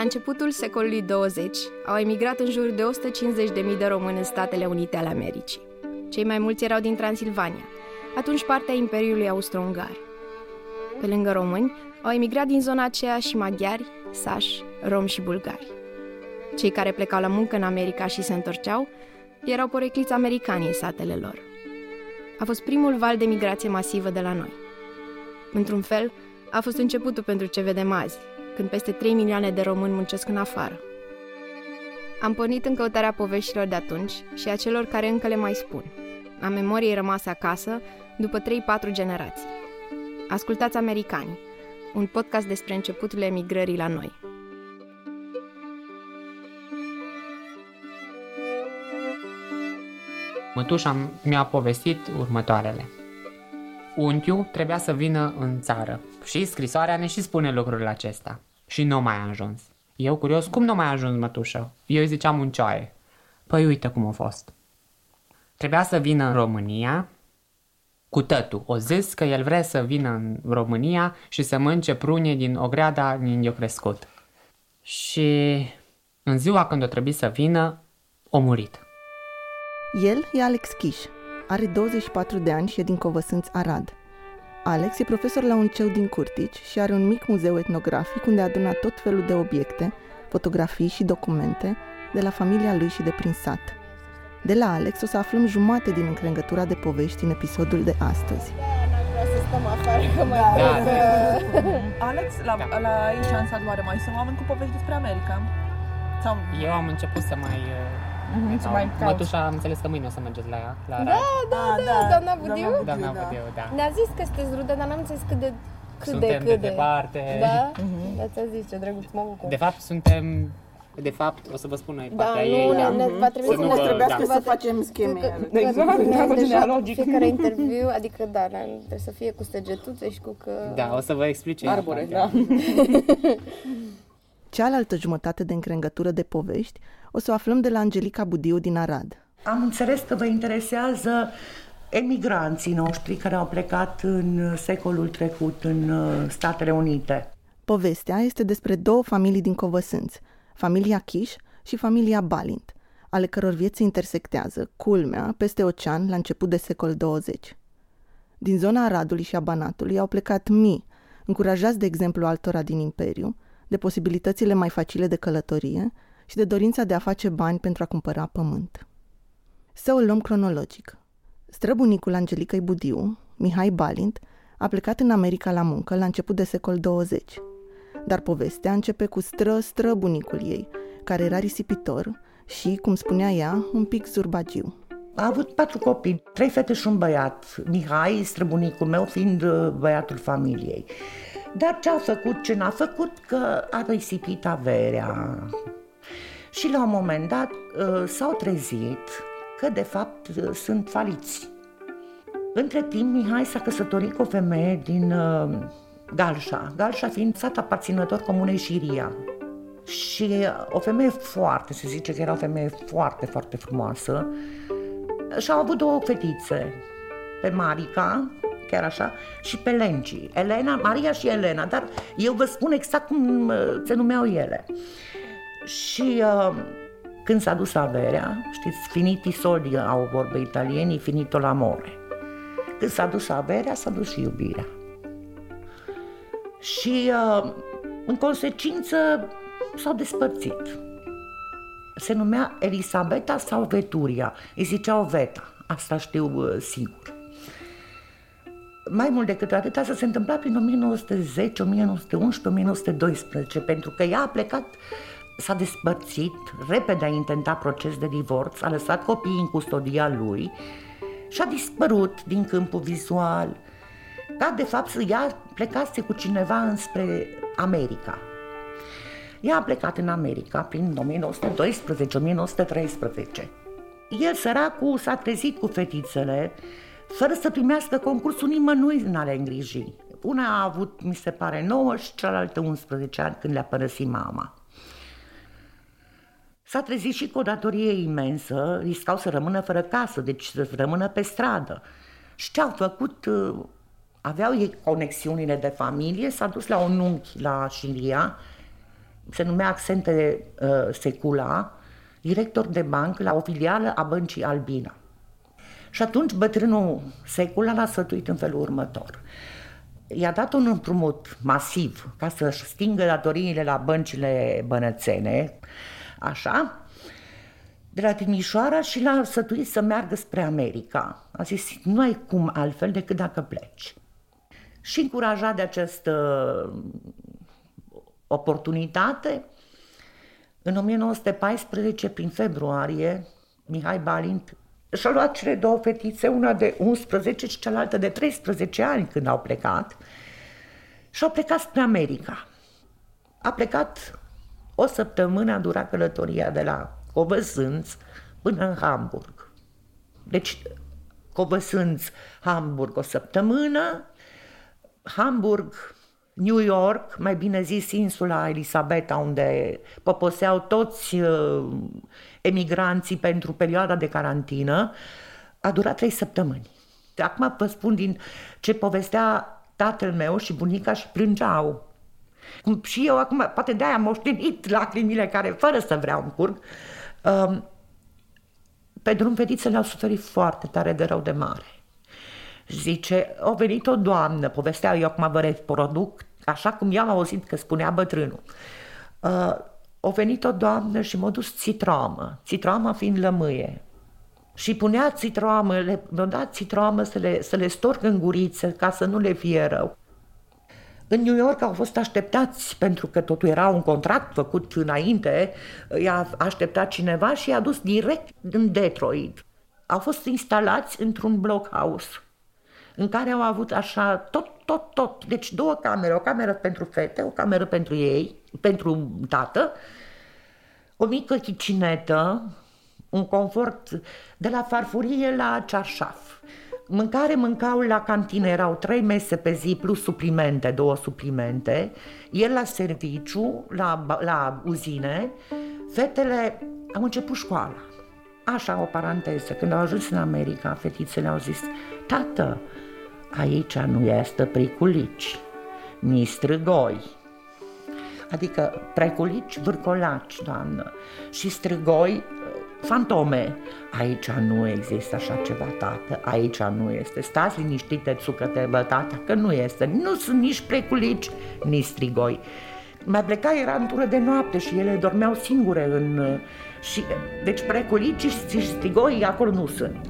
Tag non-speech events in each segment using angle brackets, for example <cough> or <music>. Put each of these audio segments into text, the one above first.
La începutul secolului 20 au emigrat în jur de 150.000 de români în Statele Unite ale Americii. Cei mai mulți erau din Transilvania, atunci partea Imperiului Austro-Ungar. Pe lângă români, au emigrat din zona aceea și maghiari, sași, romi și bulgari. Cei care plecau la muncă în America și se întorceau erau porecliți americani în satele lor. A fost primul val de migrație masivă de la noi. Într-un fel, a fost începutul pentru ce vedem azi, când peste 3 milioane de români muncesc în afară. Am pornit în căutarea poveștilor de atunci și a celor care încă le mai spun, a memoriei rămase acasă după 3-4 generații. Ascultați Americanii, un podcast despre începutul emigrării la noi. Mătușa mi-a povestit următoarele. Unchiul trebuia să vină în țară și scrisoarea ne și spune lucrul acesta. Și nu mai a ajuns. Eu curios, cum nu mai a ajuns mătușă? Eu îi ziceam un cioaie. Păi uite cum a fost. Trebuia să vină în România cu tătu. O zis că el vrea să vină în România și să mânce prune din ograda din eu crescut. Și în ziua când o trebuie să vină, o murit. El e Alex Chiș. Are 24 de ani și e din Covăsânți, Arad. Alex e profesor la un liceu din Curtici și are un mic muzeu etnografic unde adună tot felul de obiecte, fotografii și documente de la familia lui și de prin sat. De la Alex o să aflăm jumate din încrengătura de povești în episodul de astăzi. <laughs> Alex, la, Da. la aici în sat oare mai sunt oameni cu povești despre America? Sau Eu am început să mai... Mhm, să mai cauți. Mătușa am înțeles că mâine o să mergeți la ea, la Arad. Da, da, Ah, da, doamna Budiu. Doamna da. Budiu, da. Ne-a zis că sunteți rude, dar n-am înțeles cât de... Cât Suntem de, de cât de. departe. Da? <laughs> Mhm. Da, ți-a zis ce drăguț, mă bucur. De fapt, suntem... De fapt, o să vă spun noi Da, partea nu, ei. ne, da. ne, va trebui Să să nu ne vă- Trebuiască da. să facem scheme. Că- Exact, că- da, deja genealogic. Fiecare <laughs> interviu, adică da, la- trebuie să fie cu stegetuțe și cu că... Da, o să vă explice. Arbore, partea. da. <laughs> Cealaltă jumătate de încrengătură de povești o să o aflăm de la Angelica Budiu din Arad. Am înțeles că vă interesează emigranții noștri care au plecat în secolul trecut în uh, Statele Unite. Povestea este despre două familii din Covăsânți, familia Chiș și familia Balint, ale căror vieți intersectează, culmea, peste ocean la început de secol 20. Din zona Aradului și a Banatului au plecat mii, încurajați de exemplu altora din Imperiu, de posibilitățile mai facile de călătorie și de dorința de a face bani pentru a cumpăra pământ. Să o luăm cronologic. Străbunicul Angelicăi Budiu, Mihai Balint, a plecat în America la muncă la început de secol 20. Dar povestea începe cu stră-stră bunicul ei, care era risipitor și, cum spunea ea, un pic zurbagiu. A avut patru copii, trei fete și un băiat. Mihai, străbunicul meu, fiind uh, băiatul familiei. Dar ce a făcut, ce n-a făcut, că a risipit averea. Și la un moment dat uh, s-au trezit că de fapt uh, sunt faliți. Între timp, Mihai s-a căsătorit cu o femeie din uh, Galșa, Galșa fiind sat aparținător comunei Șiria. Și uh, o femeie foarte, se zice că era o femeie foarte, foarte frumoasă, și au avut două fetițe, pe Marica, chiar așa, și pe Lenci. Elena, Maria și Elena, dar eu vă spun exact cum uh, se numeau ele. Și uh, când s-a dus averea, știți, finiti soldi au vorbe italienii, finito l'amore. Când s-a dus averea, s-a dus și iubirea. Și uh, în consecință s-au despărțit. Se numea Elisabeta sau Veturia, îi ziceau Veta, asta știu uh, sigur. Mai mult decât atât, asta se întâmpla prin 1910, 1911, 1912, pentru că ea a plecat, s-a despărțit, repede a intentat proces de divorț, a lăsat copiii în custodia lui și a dispărut din câmpul vizual. Dar, de fapt, ea plecase cu cineva înspre America. Ea a plecat în America prin 1912-1913. El, săracul, s-a trezit cu fetițele, fără să primească concursul nimănui în a le îngriji. Una a avut, mi se pare, 9 și cealaltă 11 ani când le-a părăsit mama. S-a trezit și cu o datorie imensă, riscau să rămână fără casă, deci să rămână pe stradă. Și ce au făcut? uh, Aveau ei conexiunile de familie, s-a dus la un unchi la Șilia, se numea Accente uh, Secula, director de bancă la o filială a băncii Albina. Și atunci bătrânul Secula l-a sătuit în felul următor. I-a dat un împrumut masiv ca să-și stingă datoriile la băncile bănățene, așa, de la Timișoara și l-a sătuit să meargă spre America. A zis, nu ai cum altfel decât dacă pleci. Și încurajat de această oportunitate, în 1914, prin februarie, Mihai Balint și-a luat cele două fetițe, una de 11 și cealaltă de 13 ani când au plecat și au plecat spre America. A plecat o săptămână, a durat călătoria de la Covăsânț până în Hamburg. Deci Covăsânț, Hamburg o săptămână, Hamburg, New York, mai bine zis insula Elisabeta, unde poposeau toți uh, emigranții pentru perioada de carantină, a durat trei săptămâni. Acum vă spun din ce povestea tatăl meu și bunica și plângeau. Cum și eu acum, poate de-aia am moștenit lacrimile care, fără să vreau, îmi curg. Um, pe drum fetițele au suferit foarte tare de rău de mare. Zice, a venit o doamnă, povestea eu acum vă reproduc, așa cum i-am auzit că spunea bătrânul. Uh, a venit o doamnă și m-a dus țitroamă, țitroama fiind lămâie. Și punea țitroamă, le, mi-a dat țitroamă să le, să le storc în guriță ca să nu le fie rău. În New York au fost așteptați, pentru că totul era un contract făcut înainte, i-a așteptat cineva și i-a dus direct în Detroit. Au fost instalați într-un blockhouse în care au avut așa tot, tot, tot. Deci două camere, o cameră pentru fete, o cameră pentru ei, pentru tată, o mică chicinetă, un confort de la farfurie la cearșaf. Mâncare mâncau la cantină, erau trei mese pe zi plus suplimente, două suplimente, el la serviciu, la, la uzine, fetele au început școala. Așa, o paranteză, când au ajuns în America, fetițele au zis, tată, aici nu este priculici, ni strigoi. Adică preculici, vârcolaci, doamnă, și strigoi, fantome. Aici nu există așa ceva, tată, aici nu este. Stați liniștite, țucă-te, bă, tată, că nu este. Nu sunt nici preculici, nici strigoi. Mai pleca, era în tură de noapte și ele dormeau singure în... Și, deci preculici și strigoi acolo nu sunt.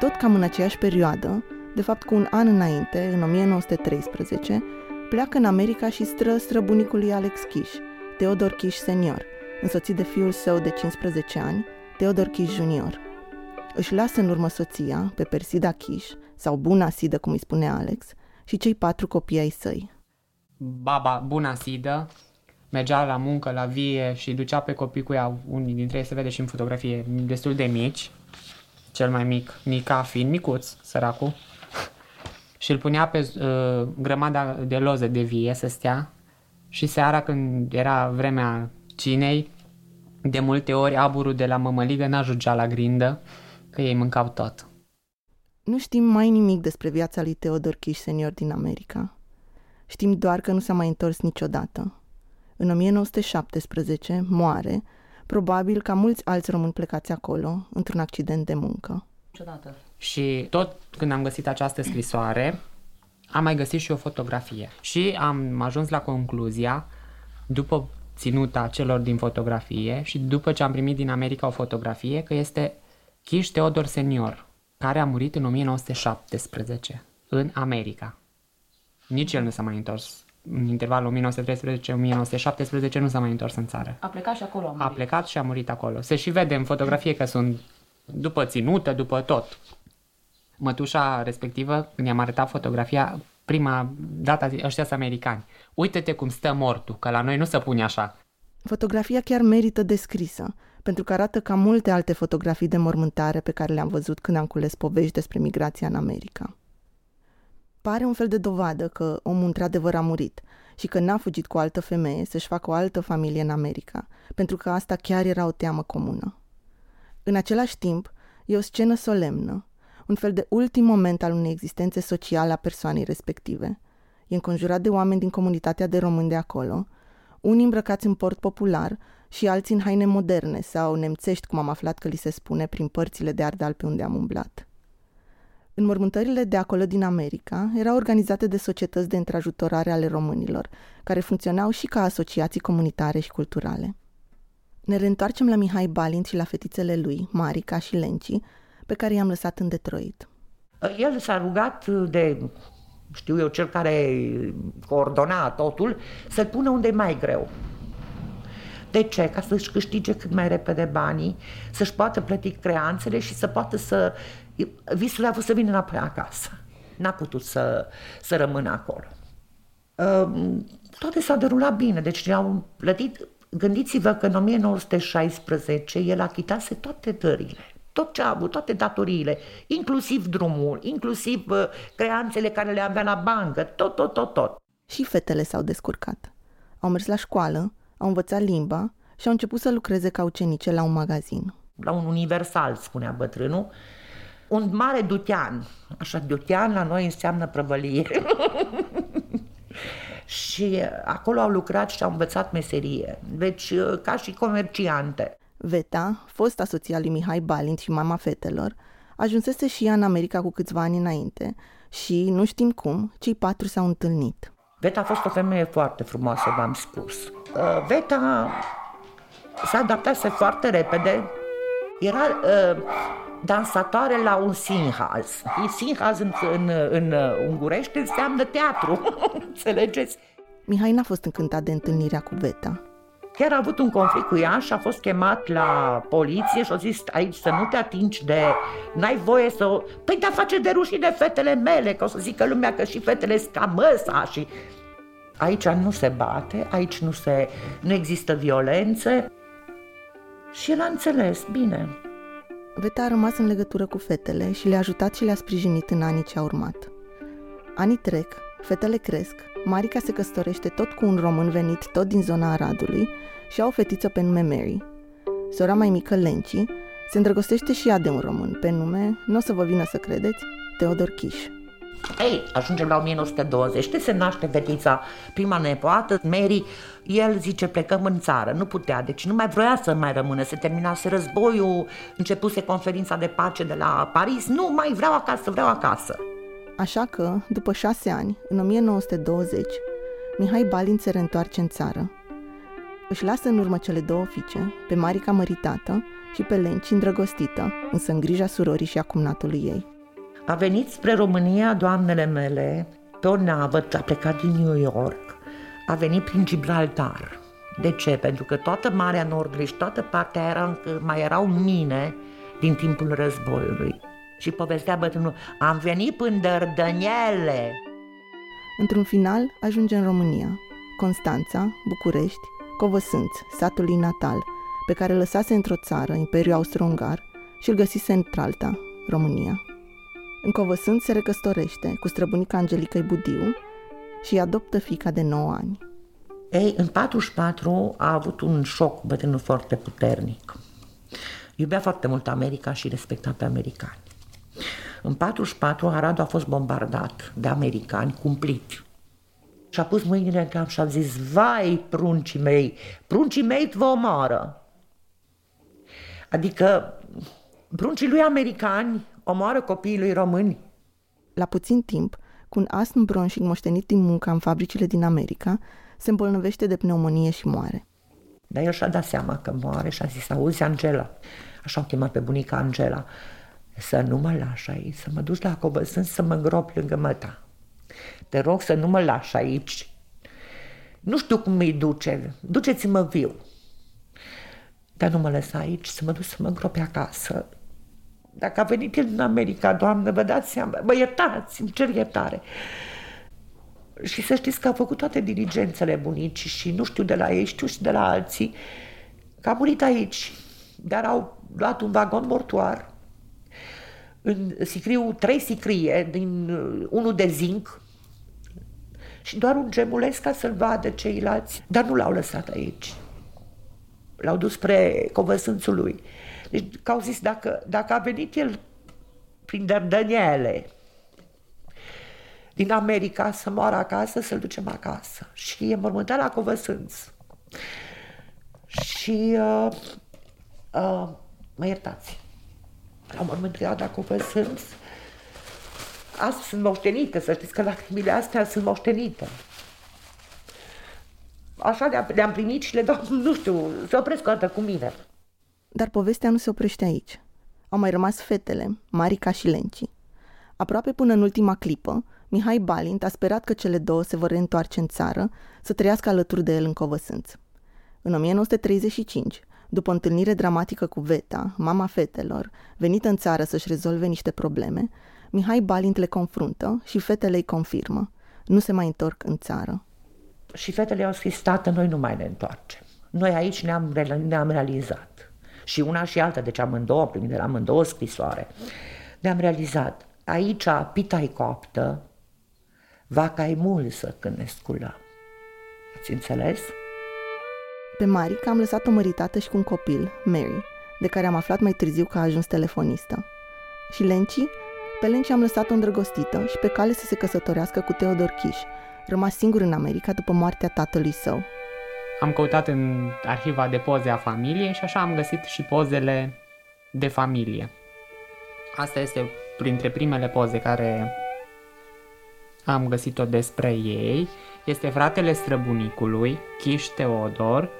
Tot cam în aceeași perioadă, de fapt cu un an înainte, în 1913, pleacă în America și stră străbunicului Alex Kish, Teodor Kish senior, însoțit de fiul său de 15 ani, Teodor Kish Junior. Își lasă în urmă soția, pe Persida Kish, sau Buna Sidă, cum îi spune Alex, și cei patru copii ai săi. Baba Buna Sidă mergea la muncă, la vie și ducea pe copii cu ea, unii dintre ei se vede și în fotografie, destul de mici, cel mai mic, Nica fiind micuț, săracul, și îl punea pe uh, grămada de loze de vie să stea și seara când era vremea cinei, de multe ori aburul de la mămăligă n-ajungea la grindă, că ei mâncau tot. Nu știm mai nimic despre viața lui Teodor Kish senior din America. Știm doar că nu s-a mai întors niciodată. În 1917 moare, probabil ca mulți alți români plecați acolo, într-un accident de muncă. Niciodată. Și tot când am găsit această scrisoare, am mai găsit și o fotografie. Și am ajuns la concluzia, după ținuta celor din fotografie și după ce am primit din America o fotografie, că este Kish Theodor Senior, care a murit în 1917 în America. Nici el nu s-a mai întors. În intervalul 1913-1917 nu s-a mai întors în țară. A plecat și acolo a murit. A plecat și a murit acolo. Se și vede în fotografie că sunt după ținută, după tot. Mătușa respectivă, când i-am arătat fotografia, prima dată ăștia sunt americani. Uită-te cum stă mortul, că la noi nu se pune așa. Fotografia chiar merită descrisă, pentru că arată ca multe alte fotografii de mormântare pe care le-am văzut când am cules povești despre migrația în America. Pare un fel de dovadă că omul într-adevăr a murit și că n-a fugit cu o altă femeie să-și facă o altă familie în America, pentru că asta chiar era o teamă comună. În același timp, e o scenă solemnă, un fel de ultim moment al unei existențe sociale a persoanei respective. E înconjurat de oameni din comunitatea de români de acolo, unii îmbrăcați în port popular și alții în haine moderne sau nemțești, cum am aflat că li se spune prin părțile de Ardeal pe unde am umblat. Înmormântările de acolo din America erau organizate de societăți de întrajutorare ale românilor, care funcționau și ca asociații comunitare și culturale. Ne reîntoarcem la Mihai Balint și la fetițele lui, Marica și Lenci, pe care i-am lăsat în Detroit. El s-a rugat de, știu eu, cel care coordona totul, să-l pună unde e mai greu. De ce? Ca să-și câștige cât mai repede banii, să-și poată plăti creanțele și să poată să... Visul a fost să vină înapoi acasă. N-a putut să, să rămână acolo. Ehm, toate s-a derulat bine, deci au plătit Gândiți-vă că în 1916 el achitase toate dările, tot ce a avut, toate datoriile, inclusiv drumul, inclusiv uh, creanțele care le avea la bancă, tot, tot, tot, tot. Și fetele s-au descurcat. Au mers la școală, au învățat limba și au început să lucreze ca ucenice la un magazin. La un universal, spunea bătrânul, un mare dutean. Așa, dutean la noi înseamnă prăvălie. <laughs> și acolo au lucrat și au învățat meserie, deci ca și comerciante. Veta, fosta soția lui Mihai Balint și mama fetelor, ajunsese și ea în America cu câțiva ani înainte și, nu știm cum, cei patru s-au întâlnit. Veta a fost o femeie foarte frumoasă, v-am spus. Uh, Veta s-a adaptat foarte repede. Era uh, dansatoare la un sinhaz. Sinhaz în, în, în ungurește înseamnă teatru, <laughs> înțelegeți? Mihai n-a fost încântat de întâlnirea cu Veta. Chiar a avut un conflict cu ea și a fost chemat la poliție și a zis aici să nu te atingi de... N-ai voie să... Păi da face de rușine fetele mele, că o să zică lumea că și fetele scamăsa și... Aici nu se bate, aici nu, se, nu există violențe. Și el a înțeles, bine, Veta a rămas în legătură cu fetele și le-a ajutat și le-a sprijinit în anii ce au urmat. Anii trec, fetele cresc, Marica se căsătorește tot cu un român venit tot din zona Aradului și au o fetiță pe nume Mary. Sora mai mică, Lenci, se îndrăgostește și ea de un român pe nume, nu o să vă vină să credeți, Teodor Chiș. Ei, ajungem la 1920, se naște fetița, prima nepoată, Mary, el zice plecăm în țară, nu putea, deci nu mai vrea să mai rămână, se terminase războiul, începuse conferința de pace de la Paris, nu mai vreau acasă, vreau acasă. Așa că, după șase ani, în 1920, Mihai Balin se reîntoarce în țară. Își lasă în urmă cele două fiice, pe Marica măritată și pe Lenci îndrăgostită, însă în grija surorii și a cumnatului ei. A venit spre România doamnele mele pe o navă, a plecat din New York, a venit prin Gibraltar. De ce? Pentru că toată Marea Nordului și toată partea era, mai erau mine din timpul războiului. Și povestea bătrânul, am venit până Dărdăniele. Într-un final ajunge în România, Constanța, București, Covăsânți, satul ei natal, pe care lăsase într-o țară, Imperiul Austro-Ungar, și îl găsise într-alta, România. În Covăsânt se recăstorește cu străbunica Angelica Budiu și adoptă fica de 9 ani. Ei, în 44 a avut un șoc bătrânul foarte puternic. Iubea foarte mult America și respecta pe americani. În 44 Aradul a fost bombardat de americani cumplit. Și a pus mâinile în cap și a zis, vai, pruncii mei, pruncii mei vă omoară. Adică pruncii lui americani omoară copiii lui români. La puțin timp, cu un astm bronșic moștenit din munca în fabricile din America, se îmbolnăvește de pneumonie și moare. Dar el și-a dat seama că moare și a zis, auzi, Angela, așa o chemat pe bunica Angela, să nu mă lași aici, să mă duci la Covăsân să mă îngrop lângă măta. Te rog să nu mă lași aici. Nu știu cum îi duce, duceți-mă viu. Dar nu mă lăsa aici, să mă duc să mă îngropi acasă. Dacă a venit el din America, doamnă, vă dați seama, mă iertați, îmi cer iertare. Și să știți că a făcut toate diligențele bunicii și nu știu de la ei, știu și de la alții, că a murit aici, dar au luat un vagon mortuar, în sicriu trei sicrie, din unul de zinc, și doar un gemuleț ca să-l vadă ceilalți, dar nu l-au lăsat aici. L-au dus spre covăsânțul lui. Deci, că au zis, dacă, dacă a venit el prin Dărdăniele din America să moară acasă, să-l ducem acasă. Și e mormântat la Covăsânț. Și uh, uh, mă iertați, la mormântarea dacă vă sunt, astăzi sunt moștenită, să știți că lacrimile astea sunt moștenite. Așa le-am, le primit și le dau, <laughs> nu știu, să opresc o dată cu mine. Dar povestea nu se oprește aici. Au mai rămas fetele, Marica și Lenci. Aproape până în ultima clipă, Mihai Balint a sperat că cele două se vor reîntoarce în țară să trăiască alături de el în Covăsânț. În 1935, după o întâlnire dramatică cu Veta, mama fetelor, venită în țară să-și rezolve niște probleme, Mihai Balint le confruntă și fetele îi confirmă. Nu se mai întorc în țară. Și fetele au scris, tată, noi nu mai ne întoarcem. Noi aici ne-am, ne-am realizat. Și una și alta, deci amândouă, am primit de la amândouă scrisoare. Ne-am realizat, aici pita e coaptă, vaca e mulsă când ne sculăm. Ați înțeles? Pe Marica am lăsat-o măritată și cu un copil, Mary, de care am aflat mai târziu că a ajuns telefonistă. Și Lenci? Pe Lenci am lăsat-o îndrăgostită și pe cale să se căsătorească cu Theodor Kish, rămas singur în America după moartea tatălui său. Am căutat în arhiva de poze a familiei și așa am găsit și pozele de familie. Asta este printre primele poze care am găsit-o despre ei. Este fratele străbunicului, Kish Teodor,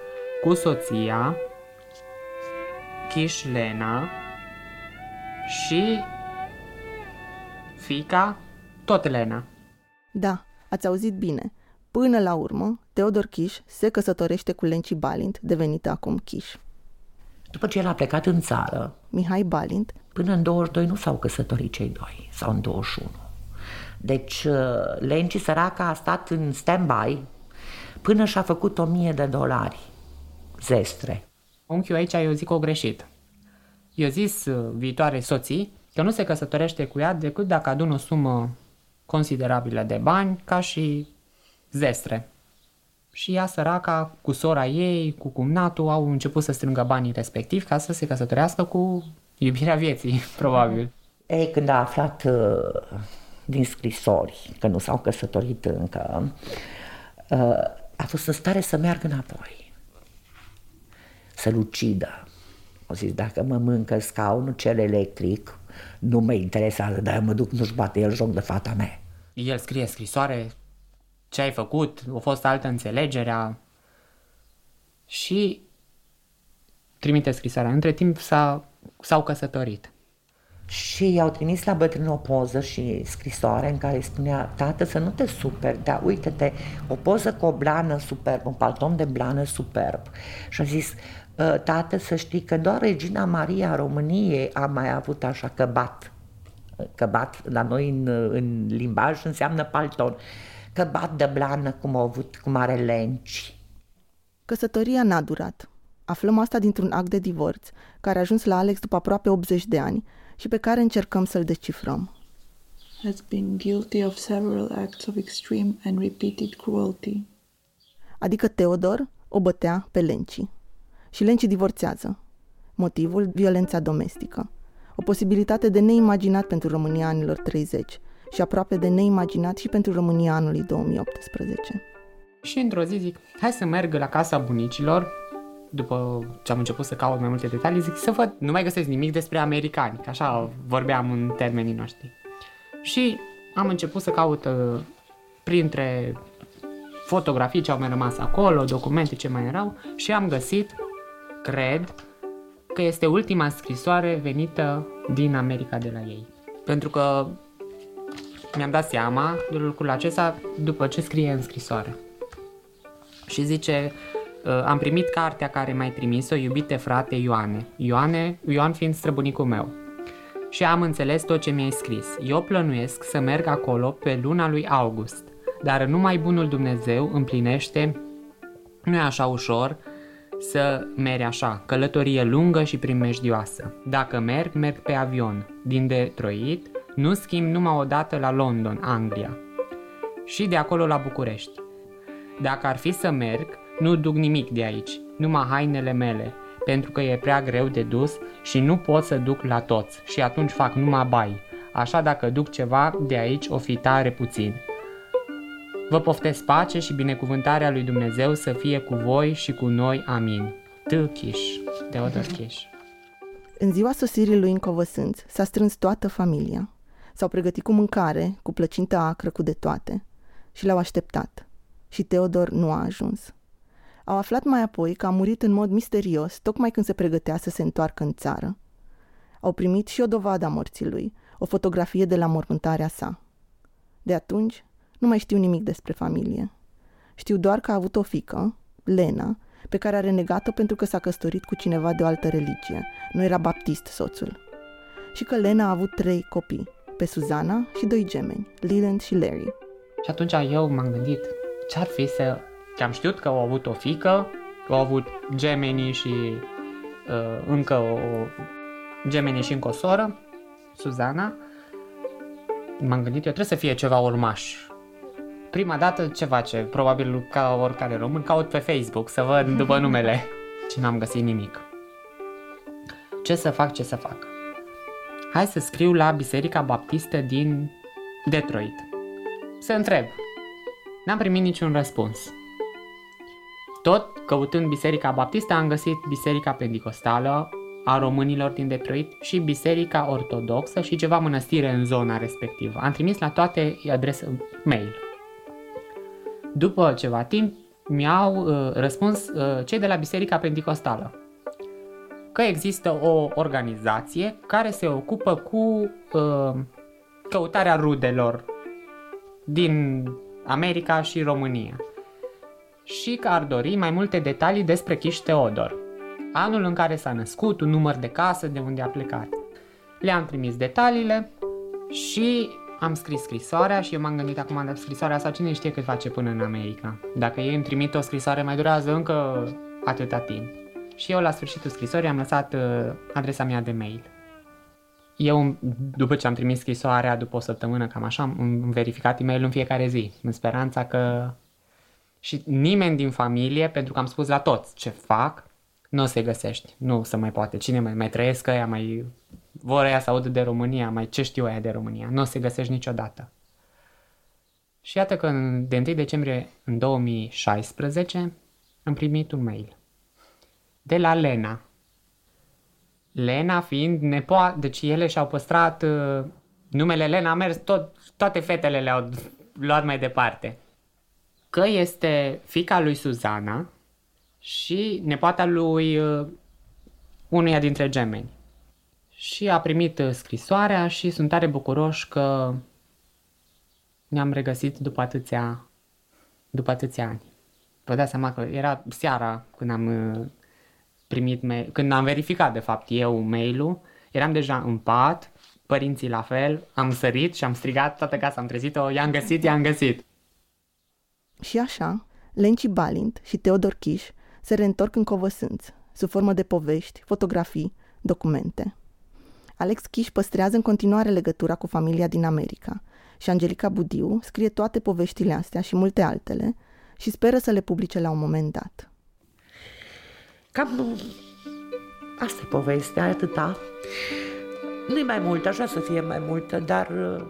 cu soția, Kish Lena și fica, tot Lena. Da, ați auzit bine. Până la urmă, Teodor Kish se căsătorește cu Lenci Balint, devenită acum Kish. După ce el a plecat în țară, Mihai Balint, până în 22 nu s-au căsătorit cei doi, sau în 21. Deci uh, Lenci săraca a stat în stand-by până și-a făcut 1000 de dolari zestre. Unchiul aici eu zic o greșit. Eu zis uh, viitoare soții că nu se căsătorește cu ea decât dacă adună o sumă considerabilă de bani ca și zestre. Și ea, săraca, cu sora ei, cu cumnatul, au început să strângă banii respectiv ca să se căsătorească cu iubirea vieții, <laughs> probabil. Ei, când a aflat uh, din scrisori că nu s-au căsătorit încă, uh, a fost în stare să meargă înapoi, să-l ucidă. O zis, dacă mă mâncă scaunul cel electric, nu mă interesează, dar eu mă duc, nu-și bate el joc de fata mea. El scrie scrisoare, ce ai făcut, a fost altă înțelegerea și trimite scrisoarea. Între timp s-a, s-au căsătorit. Și i-au trimis la bătrân o poză și scrisoare în care spunea, tată, să nu te super, dar uite-te, o poză cu o blană superb, un palton de blană superb. Și a zis, ă, tată, să știi că doar Regina Maria României a mai avut așa căbat. Căbat, la noi în, în limbaj înseamnă palton. Căbat de blană cum, au avut, cum are lenci. Căsătoria n-a durat. Aflăm asta dintr-un act de divorț, care a ajuns la Alex după aproape 80 de ani și pe care încercăm să-l decifrăm. Has been guilty of several acts of extreme and repeated cruelty. Adică Teodor o bătea pe Lenci. Și Lenci divorțează. Motivul, violența domestică. O posibilitate de neimaginat pentru România anilor 30 și aproape de neimaginat și pentru România anului 2018. Și într-o zi zic, hai să merg la casa bunicilor, după ce am început să caut mai multe detalii, zic să văd, nu mai găsesc nimic despre americani, că așa vorbeam în termenii noștri. Și am început să caut uh, printre fotografii ce au mai rămas acolo, documente ce mai erau și am găsit, cred, că este ultima scrisoare venită din America de la ei. Pentru că mi-am dat seama de lucrul acesta după ce scrie în scrisoare. Și zice, uh, am primit cartea care mi-ai trimis-o, iubite frate Ioane. Ioane, Ioan fiind străbunicul meu. Și am înțeles tot ce mi-ai scris. Eu plănuiesc să merg acolo pe luna lui August, dar numai bunul Dumnezeu împlinește, nu e așa ușor, să mergi așa, călătorie lungă și primejdioasă. Dacă merg, merg pe avion, din Detroit, nu schimb numai o dată la London, Anglia. Și de acolo la București. Dacă ar fi să merg, nu duc nimic de aici, numai hainele mele, pentru că e prea greu de dus și nu pot să duc la toți și atunci fac numai bai. Așa dacă duc ceva de aici o fi tare puțin. Vă poftesc pace și binecuvântarea lui Dumnezeu să fie cu voi și cu noi. Amin. T. Chiș, Teodor Chiș. În ziua sosirii lui în Covăsânț s-a strâns toată familia. S-au pregătit cu mâncare, cu plăcintă acră, cu de toate. Și l-au așteptat. Și Teodor nu a ajuns. Au aflat mai apoi că a murit în mod misterios, tocmai când se pregătea să se întoarcă în țară. Au primit și o dovadă a morții lui, o fotografie de la mormântarea sa. De atunci, nu mai știu nimic despre familie. Știu doar că a avut o fică, Lena, pe care a renegat-o pentru că s-a căsătorit cu cineva de o altă religie. Nu era baptist soțul. Și că Lena a avut trei copii, pe Suzana și doi gemeni, Leland și Larry. Și atunci eu m-am gândit ce-ar fi să... Că am știut că au avut o fică, că au avut gemenii și uh, încă o gemenii și încă o soră, Suzana. M-am gândit eu, trebuie să fie ceva urmaș. Prima dată ce face? Probabil ca oricare român, caut pe Facebook să văd după <laughs> numele. Și n-am găsit nimic. Ce să fac, ce să fac? Hai să scriu la Biserica Baptistă din Detroit. Să întreb. N-am primit niciun răspuns. Tot căutând Biserica Baptistă am găsit Biserica Pentecostală a românilor din Detroit și Biserica Ortodoxă și ceva mănăstire în zona respectivă. Am trimis la toate adrese mail. După ceva timp mi-au uh, răspuns uh, cei de la Biserica Pentecostală că există o organizație care se ocupă cu uh, căutarea rudelor din America și România și că ar dori mai multe detalii despre Chiș Teodor, anul în care s-a născut, un număr de casă, de unde a plecat. Le-am trimis detaliile și am scris scrisoarea și eu m-am gândit acum de scrisoarea asta, cine știe cât face până în America. Dacă ei îmi trimit o scrisoare, mai durează încă atâta timp. Și eu la sfârșitul scrisorii am lăsat uh, adresa mea de mail. Eu, după ce am trimis scrisoarea, după o săptămână, cam așa, am verificat e mail în fiecare zi, în speranța că... Și nimeni din familie, pentru că am spus la toți ce fac, nu o să găsești. Nu se mai poate. Cine mai, mai trăiesc ăia, mai vor ăia să audă de România, mai ce știu ăia de România. Nu o să găsești niciodată. Și iată că de 1 decembrie în 2016 am primit un mail de la Lena. Lena fiind nepoa, deci ele și-au păstrat uh, numele Lena, a mers tot, toate fetele le-au luat mai departe. Că este fica lui Suzana și nepoata lui uh, unuia dintre gemeni. Și a primit uh, scrisoarea și sunt tare bucuroși că ne-am regăsit după atâția, după atâția ani. Vă dați seama că era seara când am uh, primit mail, când am verificat de fapt eu mail-ul, eram deja în pat, părinții la fel, am sărit și am strigat toată casa, am trezit-o, i-am găsit, i-am găsit. Și așa, Lenci Balint și Teodor Chiș se reîntorc în Covăsânț, sub formă de povești, fotografii, documente. Alex Chiș păstrează în continuare legătura cu familia din America și Angelica Budiu scrie toate poveștile astea și multe altele și speră să le publice la un moment dat. Cam asta e povestea, atâta. Nu-i mai mult, așa să fie mai multă, dar uh,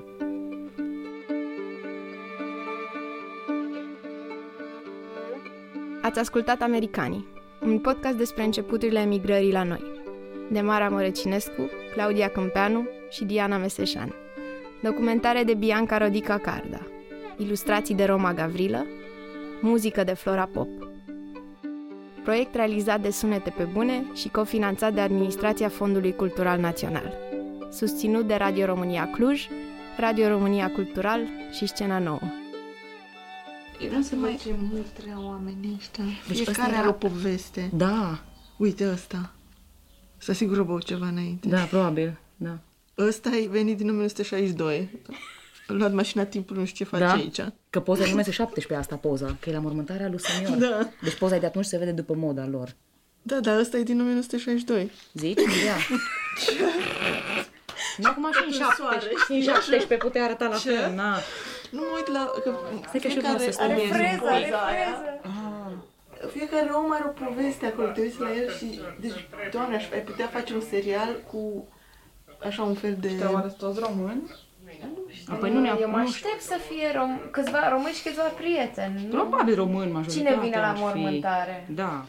Ați ascultat Americanii, un podcast despre începuturile emigrării la noi, de Mara Mărăcinescu, Claudia Câmpeanu și Diana Meseșan. Documentare de Bianca Rodica Carda. Ilustrații de Roma Gavrilă. Muzică de Flora Pop. Proiect realizat de Sunete pe Bune și cofinanțat de Administrația Fondului Cultural Național. Susținut de Radio România Cluj, Radio România Cultural și Scena Nouă. Eu vreau să mai... Ce mult treia oamenii ăștia. Deci Fiecare ăsta are era- o poveste. Da, Uite ăsta. Să sigur băut ceva înainte. da, probabil, da. Ăsta e venit din 1962. A luat mașina timpului, nu știu ce face Da? aici. Că poza e 17 asta poza, că e la mormântarea lui senior. Da. Deci poza de atunci se vede după moda lor. Da, dar ăsta e din 1962. Zici? Ia. Nu, <laughs> acum și în În soare, 17, și în știi, 17 putea arăta la Ce? fel, na. Nu mă uit la... Că Stai că și eu fiecare vreau să om studiez are un poza aia. Fiecare om are o poveste acolo, te uiți la el și... Deci, doamne, aș, ai putea face un serial cu așa un fel de... Dar oare sunt toți români? Nu știu. Apoi nu ne-am Eu mă nu aștept să fie rom- câțiva români și câțiva prieteni. nu? Probabil români majoritatea Cine vine la ar fi. mormântare? Da.